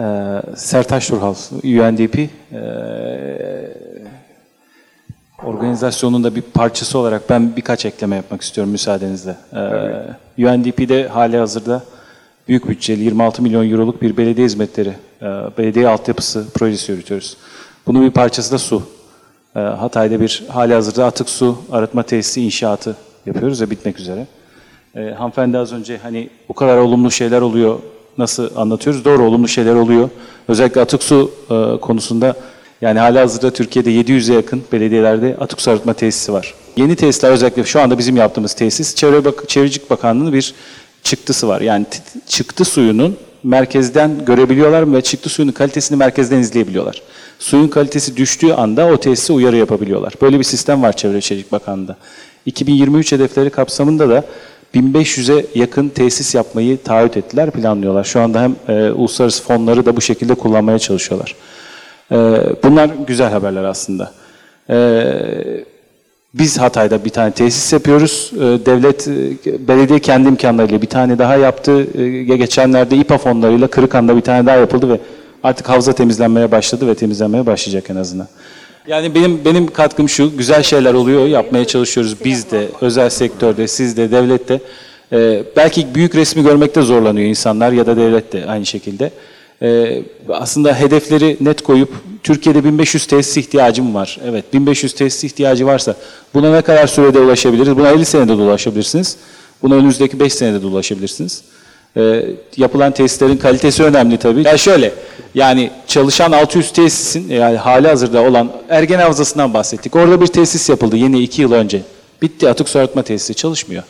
Ee, Sertaç Turhal, UNDP ee, organizasyonun da bir parçası olarak ben birkaç ekleme yapmak istiyorum müsaadenizle. Ee, UNDP'de hali hazırda büyük bütçeli 26 milyon euroluk bir belediye hizmetleri, e, belediye altyapısı projesi yürütüyoruz. Bunun bir parçası da su. Ee, Hatay'da bir hali hazırda atık su arıtma tesisi inşaatı yapıyoruz ve bitmek üzere. Ee, hanımefendi az önce hani bu kadar olumlu şeyler oluyor nasıl anlatıyoruz? Doğru olumlu şeyler oluyor. Özellikle atık su e, konusunda yani hala hazırda Türkiye'de 700'e yakın belediyelerde atık su arıtma tesisi var. Yeni tesisler özellikle şu anda bizim yaptığımız tesis Çevre Bak Çevrecilik Bakanlığı'nın bir çıktısı var. Yani çıktı suyunun merkezden görebiliyorlar ve çıktı suyunun kalitesini merkezden izleyebiliyorlar. Suyun kalitesi düştüğü anda o tesise uyarı yapabiliyorlar. Böyle bir sistem var Çevre Şehircilik Bakanlığı'nda. 2023 hedefleri kapsamında da 1500'e yakın tesis yapmayı taahhüt ettiler, planlıyorlar. Şu anda hem e, uluslararası fonları da bu şekilde kullanmaya çalışıyorlar. E, bunlar güzel haberler aslında. E, biz Hatay'da bir tane tesis yapıyoruz. E, devlet, e, belediye kendi imkanlarıyla bir tane daha yaptı. E, geçenlerde İPA fonlarıyla Kırıkan'da bir tane daha yapıldı ve artık havza temizlenmeye başladı ve temizlenmeye başlayacak en azından. Yani benim benim katkım şu, güzel şeyler oluyor, yapmaya çalışıyoruz. Biz de, özel sektörde, siz de, devlet de. Ee, belki büyük resmi görmekte zorlanıyor insanlar ya da devlet de aynı şekilde. Ee, aslında hedefleri net koyup, Türkiye'de 1500 tesis ihtiyacım var. Evet, 1500 tesis ihtiyacı varsa buna ne kadar sürede ulaşabiliriz? Buna 50 senede de ulaşabilirsiniz. Buna önümüzdeki 5 senede de ulaşabilirsiniz. Ee, yapılan tesislerin kalitesi önemli tabii. Ya şöyle, yani çalışan 600 tesisin, yani hali hazırda olan Ergen Havzası'ndan bahsettik. Orada bir tesis yapıldı yeni 2 yıl önce. Bitti, atık su arıtma tesisi çalışmıyor.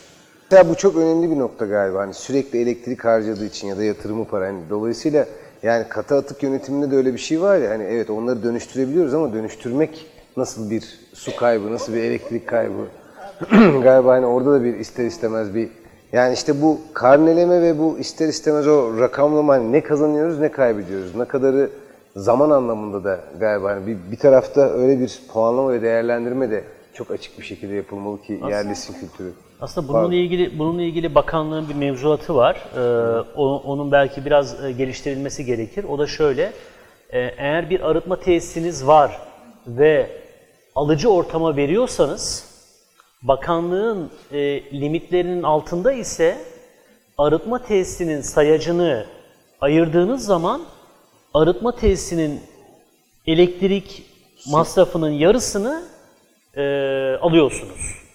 Mesela bu çok önemli bir nokta galiba. Hani sürekli elektrik harcadığı için ya da yatırımı para. Hani dolayısıyla yani katı atık yönetiminde de öyle bir şey var ya. Hani evet onları dönüştürebiliyoruz ama dönüştürmek nasıl bir su kaybı, nasıl bir elektrik kaybı? galiba hani orada da bir ister istemez bir yani işte bu karneleme ve bu ister istemez o rakamlama hani ne kazanıyoruz ne kaybediyoruz. Ne kadarı zaman anlamında da galiba hani bir, bir tarafta öyle bir puanlama ve değerlendirme de çok açık bir şekilde yapılmalı ki yerleşsin kültürü. Aslında bununla ilgili bununla ilgili bakanlığın bir mevzuatı var. Ee, o- onun belki biraz e, geliştirilmesi gerekir. O da şöyle: e, eğer bir arıtma tesisiniz var ve alıcı ortama veriyorsanız, bakanlığın e, limitlerinin altında ise arıtma tesisinin sayacını ayırdığınız zaman arıtma tesisinin elektrik masrafının yarısını e, alıyorsunuz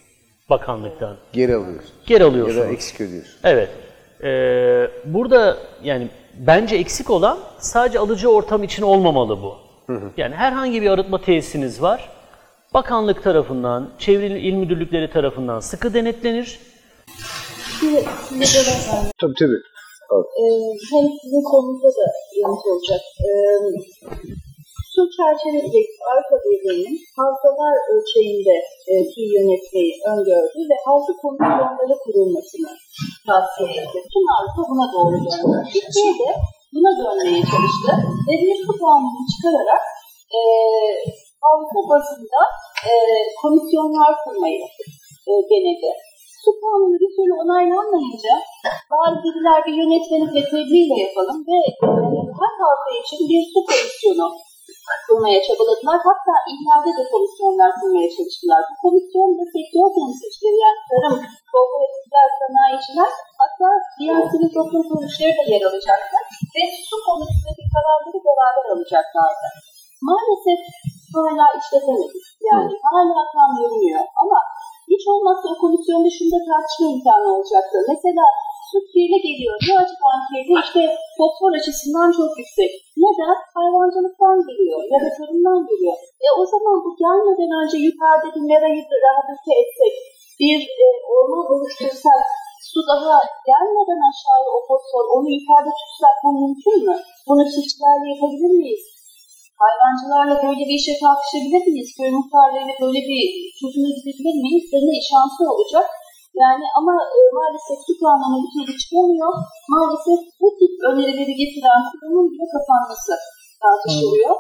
bakanlıktan. Geri alıyoruz. Geri Ya alıyorsunuz. da eksik ödüyorsun. Evet. Ee, burada yani bence eksik olan sadece alıcı ortam için olmamalı bu. Yani herhangi bir arıtma tesisiniz var. Bakanlık tarafından, çevre il müdürlükleri tarafından sıkı denetlenir. De ben, Tabii tabii. e, hem sizin konunuzda da yanıt olacak. E, su çerçevesi Avrupa Birliği'nin havzalar ölçeğinde e, suyu yönetmeyi öngördü ve havza komisyonları kurulmasını tavsiye etti. Tüm Avrupa buna doğru döndü. Türkiye de buna dönmeye çalıştı ve bir su kanunu çıkararak e, havza bazında e, komisyonlar kurmayı e, denedi. Su kanunu bir türlü onaylanmayınca bari dediler bir yönetmelik tebliğle yapalım ve e, her halka için bir su komisyonu kurmaya çabaladılar. Hatta ihlade de komisyonlar kurmaya çalıştılar. Bu komisyonda sektör temsilcileri yani tarım, kooperatifler, sanayiciler hatta diğer sivil toplum kuruluşları da yer alacaktı ve su konusundaki kararları beraber alacaklardı. Maalesef hala işletemedik. Yani hala tam yürümüyor ama hiç olmazsa o komisyonda şunu da tartışma imkanı olacaktı. Mesela su kirli geliyor. Ne açıdan kirli? İşte fosfor açısından çok yüksek. Neden? Hayvancılıktan geliyor ya da tarımdan geliyor. E o zaman bu gelmeden önce yukarıda bir merayı da rehabilite etsek, bir e, orman oluştursak, su daha gelmeden aşağıya o fosfor, onu yukarıda tutsak bu mümkün mü? Bunu çiftçilerle yapabilir miyiz? Hayvancılarla böyle bir işe kalkışabilir miyiz? Köy muhtarlarıyla böyle bir çözüme gidebilir miyiz? Deney şansı olacak. Yani ama e, maalesef su kanunu bir türlü çıkamıyor. Maalesef bu tip önerileri getiren kurumun bile kapanması tartışılıyor.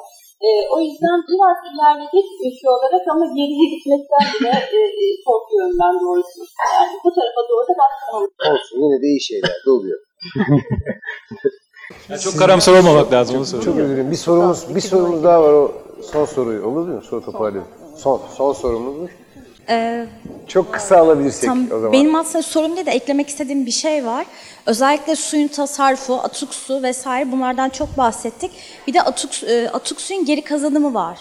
E, o yüzden biraz ilerledik ülke olarak ama geriye gitmekten bile e, e, korkuyorum ben doğrusu. Yani bu tarafa doğru da bakmamız Olsun yine de iyi şeyler de oluyor. Yani çok karamsar olmamak lazım onu söylüyorum. Çok özür dilerim. Bir sorumuz, bir sorumuz daha var o son soruyu. Olur mi? Soru toparlayalım. Son, son sorumuzmuş. Ee, Çok kısa alabilirsek tam, o zaman. benim aslında sorun değil de eklemek istediğim bir şey var. Özellikle suyun tasarrufu, atık su vesaire bunlardan çok bahsettik. Bir de atık, e, atık suyun geri kazanımı var.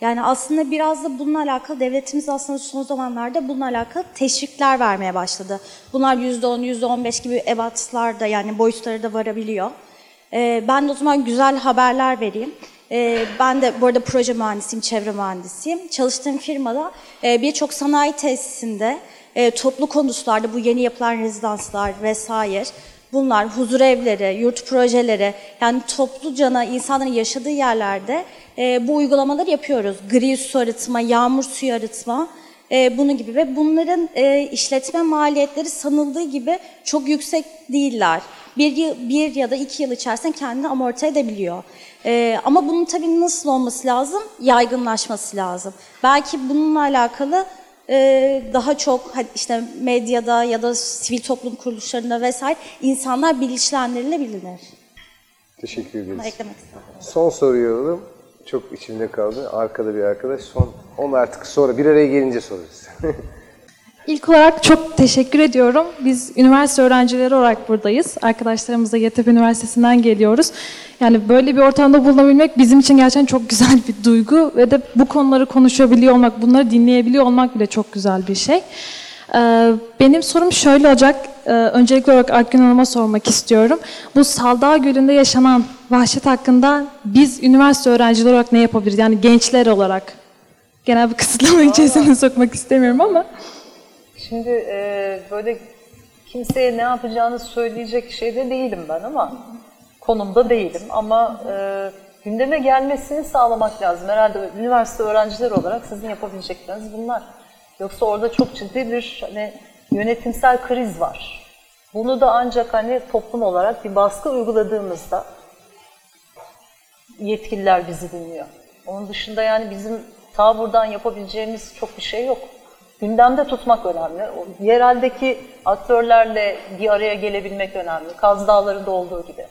Yani aslında biraz da bununla alakalı devletimiz aslında son zamanlarda bununla alakalı teşvikler vermeye başladı. Bunlar %10, %15 gibi ebatlarda yani boyutları da varabiliyor. Ee, ben de o zaman güzel haberler vereyim. Ee, ben de bu arada proje mühendisiyim, çevre mühendisiyim. Çalıştığım firmada e, birçok sanayi tesisinde, e, toplu konutlarda bu yeni yapılan rezidanslar vesaire, bunlar huzur evleri, yurt projeleri, yani toplucana insanların yaşadığı yerlerde e, bu uygulamaları yapıyoruz. Gri su arıtma, yağmur suyu arıtma, e, bunu gibi ve bunların işletme maliyetleri sanıldığı gibi çok yüksek değiller. Bir, yıl, bir ya da iki yıl içerisinde kendini amorti edebiliyor. E, ama bunun tabii nasıl olması lazım? Yaygınlaşması lazım. Belki bununla alakalı e, daha çok hadi işte medyada ya da sivil toplum kuruluşlarında vesaire insanlar bilinçlendirilebilir. Teşekkür ederiz. Eklemek istedim. Son soruyu alalım. Çok içimde kaldı. Arkada bir arkadaş. Son. Onu artık sonra bir araya gelince sorarız. İlk olarak çok teşekkür ediyorum. Biz üniversite öğrencileri olarak buradayız. Arkadaşlarımız da Yeditepe Üniversitesi'nden geliyoruz. Yani böyle bir ortamda bulunabilmek bizim için gerçekten çok güzel bir duygu ve de bu konuları konuşabiliyor olmak, bunları dinleyebiliyor olmak bile çok güzel bir şey. Ee, Benim sorum şöyle olacak. Ee, Öncelikli olarak Akgün Hanım'a sormak istiyorum. Bu Saldağ Gölü'nde yaşanan vahşet hakkında biz üniversite öğrencileri olarak ne yapabiliriz? Yani gençler olarak. Genel bir kısıtlama içerisine sokmak istemiyorum ama. Şimdi e, böyle kimseye ne yapacağını söyleyecek şeyde değilim ben ama konumda değilim ama e, gündeme gelmesini sağlamak lazım. Herhalde üniversite öğrencileri olarak sizin yapabilecekleriniz bunlar. Yoksa orada çok ciddi bir hani yönetimsel kriz var. Bunu da ancak hani toplum olarak bir baskı uyguladığımızda yetkililer bizi dinliyor. Onun dışında yani bizim ta buradan yapabileceğimiz çok bir şey yok. Gündemde tutmak önemli. O Yereldeki aktörlerle bir araya gelebilmek önemli. Kaz Dağları'nda olduğu gibi.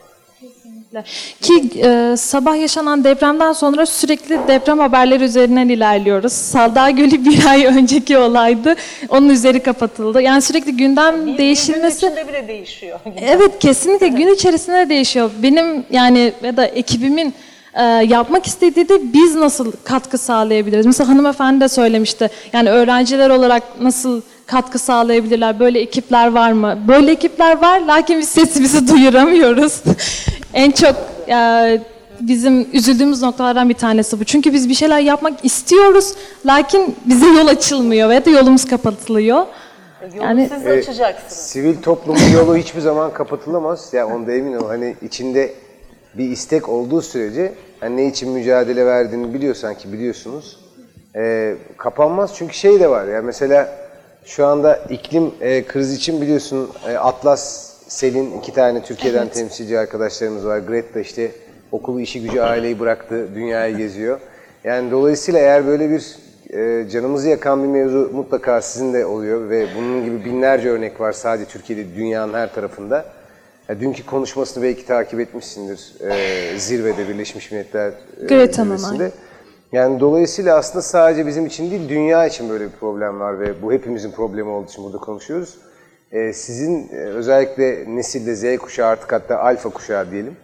Ki e, sabah yaşanan depremden sonra sürekli deprem haberleri üzerinden ilerliyoruz. Saldağ Gölü bir ay önceki olaydı. Onun üzeri kapatıldı. Yani sürekli gündem Bir- Bir değişilmesi... gün içinde bile değişiyor. Evet kesinlikle gün içerisinde değişiyor. Benim yani ya da ekibimin e, yapmak istediği de biz nasıl katkı sağlayabiliriz? Mesela hanımefendi de söylemişti. Yani öğrenciler olarak nasıl katkı sağlayabilirler? Böyle ekipler var mı? Böyle ekipler var lakin biz sesimizi duyuramıyoruz. en çok e, bizim üzüldüğümüz noktalardan bir tanesi bu. Çünkü biz bir şeyler yapmak istiyoruz lakin bize yol açılmıyor veya da yolumuz kapatılıyor. Yolu Yani- siz E, açacaksınız. Sivil toplumun yolu hiçbir zaman kapatılamaz. Ya onda emin ol. Hani içinde bir istek olduğu sürece hani ne için mücadele verdiğini biliyorsan ki biliyorsunuz. e, kapanmaz çünkü şey de var ya mesela şu anda iklim e, krizi için biliyorsun e, Atlas, Selin iki tane Türkiye'den temsilci arkadaşlarımız var. Greta işte okulu, işi gücü, aileyi bıraktı, dünyayı geziyor. Yani dolayısıyla eğer böyle bir e, canımızı yakan bir mevzu mutlaka sizin de oluyor ve bunun gibi binlerce örnek var sadece Türkiye'de, dünyanın her tarafında. Ya, dünkü konuşmasını belki takip etmişsindir e, zirvede Birleşmiş Milletler e, Greta'nın, zirvesinde. Yani dolayısıyla aslında sadece bizim için değil, dünya için böyle bir problem var ve bu hepimizin problemi olduğu için burada konuşuyoruz. Ee, sizin e, özellikle nesilde Z kuşağı artık hatta alfa kuşağı diyelim.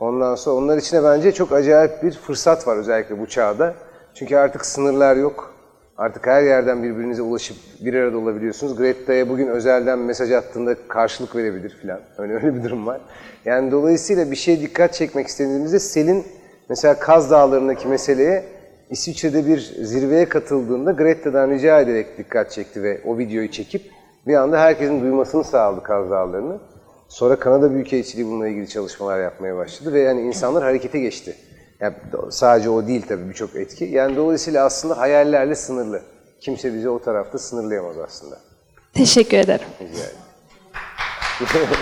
Ondan sonra onlar için de bence çok acayip bir fırsat var özellikle bu çağda. Çünkü artık sınırlar yok. Artık her yerden birbirinize ulaşıp bir arada olabiliyorsunuz. Greta'ya bugün özelden mesaj attığında karşılık verebilir filan. Öyle öyle bir durum var. Yani dolayısıyla bir şeye dikkat çekmek istediğimizde Selin mesela Kaz Dağları'ndaki meseleye İsviçre'de bir zirveye katıldığında Greta'dan rica ederek dikkat çekti ve o videoyu çekip bir anda herkesin duymasını sağladı Kaz Dağları'nı. Sonra Kanada Büyükelçiliği bununla ilgili çalışmalar yapmaya başladı ve yani insanlar harekete geçti. Yani sadece o değil tabii birçok etki. Yani dolayısıyla aslında hayallerle sınırlı. Kimse bizi o tarafta sınırlayamaz aslında. Teşekkür ederim. Rica ederim.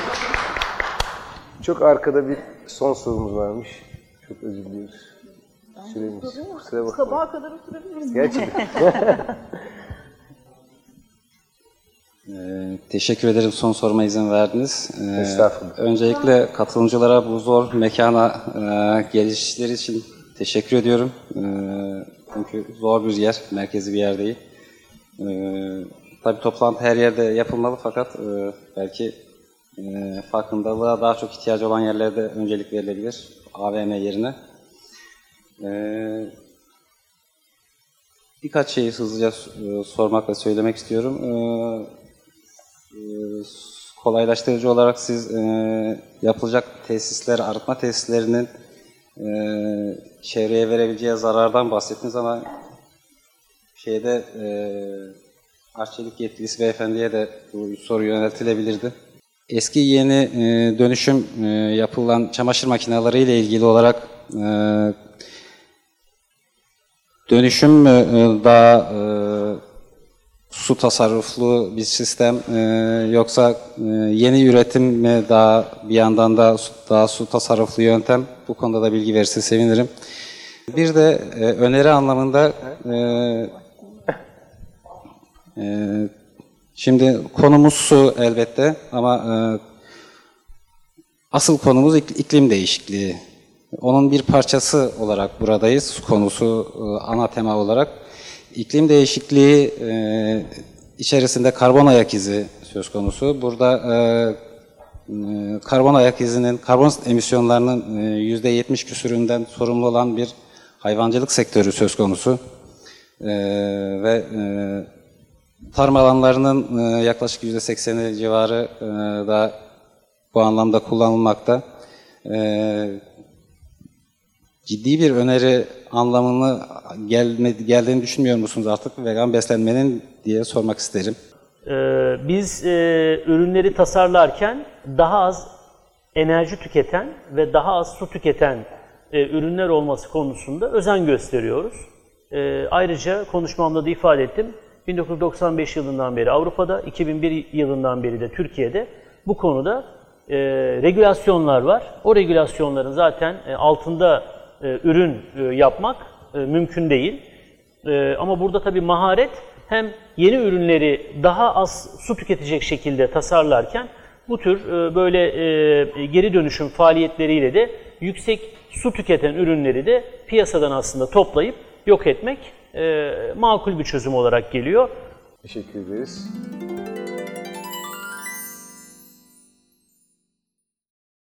Çok arkada bir son sorumuz varmış. Çok özür diliyoruz. Süremiz. Kusura bakmayın. Sabaha kadar oturabiliriz. Gerçekten. Ee, teşekkür ederim son soruma izin verdiniz. Ee, Estağfurullah. Öncelikle katılımcılara bu zor mekana e, gelişleri için teşekkür ediyorum. Ee, çünkü zor bir yer, merkezi bir yer değil. Tabii toplantı her yerde yapılmalı fakat e, belki e, farkındalığa daha çok ihtiyacı olan yerlerde öncelik verilebilir AVM yerine. Birkaç şeyi hızlıca sormak ve söylemek istiyorum. E, kolaylaştırıcı olarak siz e, yapılacak tesisler, arıtma tesislerinin e, çevreye verebileceği zarardan bahsettiniz ama şeyde e, arçelik yetkilisi beyefendiye de bu soru yöneltilebilirdi. Eski yeni e, dönüşüm e, yapılan çamaşır makineleri ile ilgili olarak e, dönüşüm e, daha e, su tasarruflu bir sistem e, yoksa e, yeni üretim mi daha bir yandan da daha su tasarruflu yöntem bu konuda da bilgi verirse sevinirim. Bir de e, öneri anlamında e, e, şimdi konumuz su elbette ama e, asıl konumuz ik- iklim değişikliği. Onun bir parçası olarak buradayız. Su konusu e, ana tema olarak. İklim değişikliği e, içerisinde karbon ayak izi söz konusu. Burada e, e, karbon ayak izinin, karbon emisyonlarının e, yüzde 70 küsüründen sorumlu olan bir hayvancılık sektörü söz konusu. E, ve e, tarım alanlarının e, yaklaşık yüzde 80'i civarı e, da bu anlamda kullanılmakta. E, ciddi bir öneri anlamını gelme, geldiğini düşünmüyor musunuz artık vegan beslenmenin diye sormak isterim. Ee, biz e, ürünleri tasarlarken daha az enerji tüketen ve daha az su tüketen e, ürünler olması konusunda özen gösteriyoruz. E, ayrıca konuşmamda da ifade ettim. 1995 yılından beri Avrupa'da, 2001 yılından beri de Türkiye'de bu konuda e, regülasyonlar var. O regülasyonların zaten e, altında e, ürün e, yapmak e, mümkün değil. Ee, ama burada tabii maharet hem yeni ürünleri daha az su tüketecek şekilde tasarlarken bu tür e, böyle e, geri dönüşüm faaliyetleriyle de yüksek su tüketen ürünleri de piyasadan aslında toplayıp yok etmek e, makul bir çözüm olarak geliyor. Teşekkür ederiz.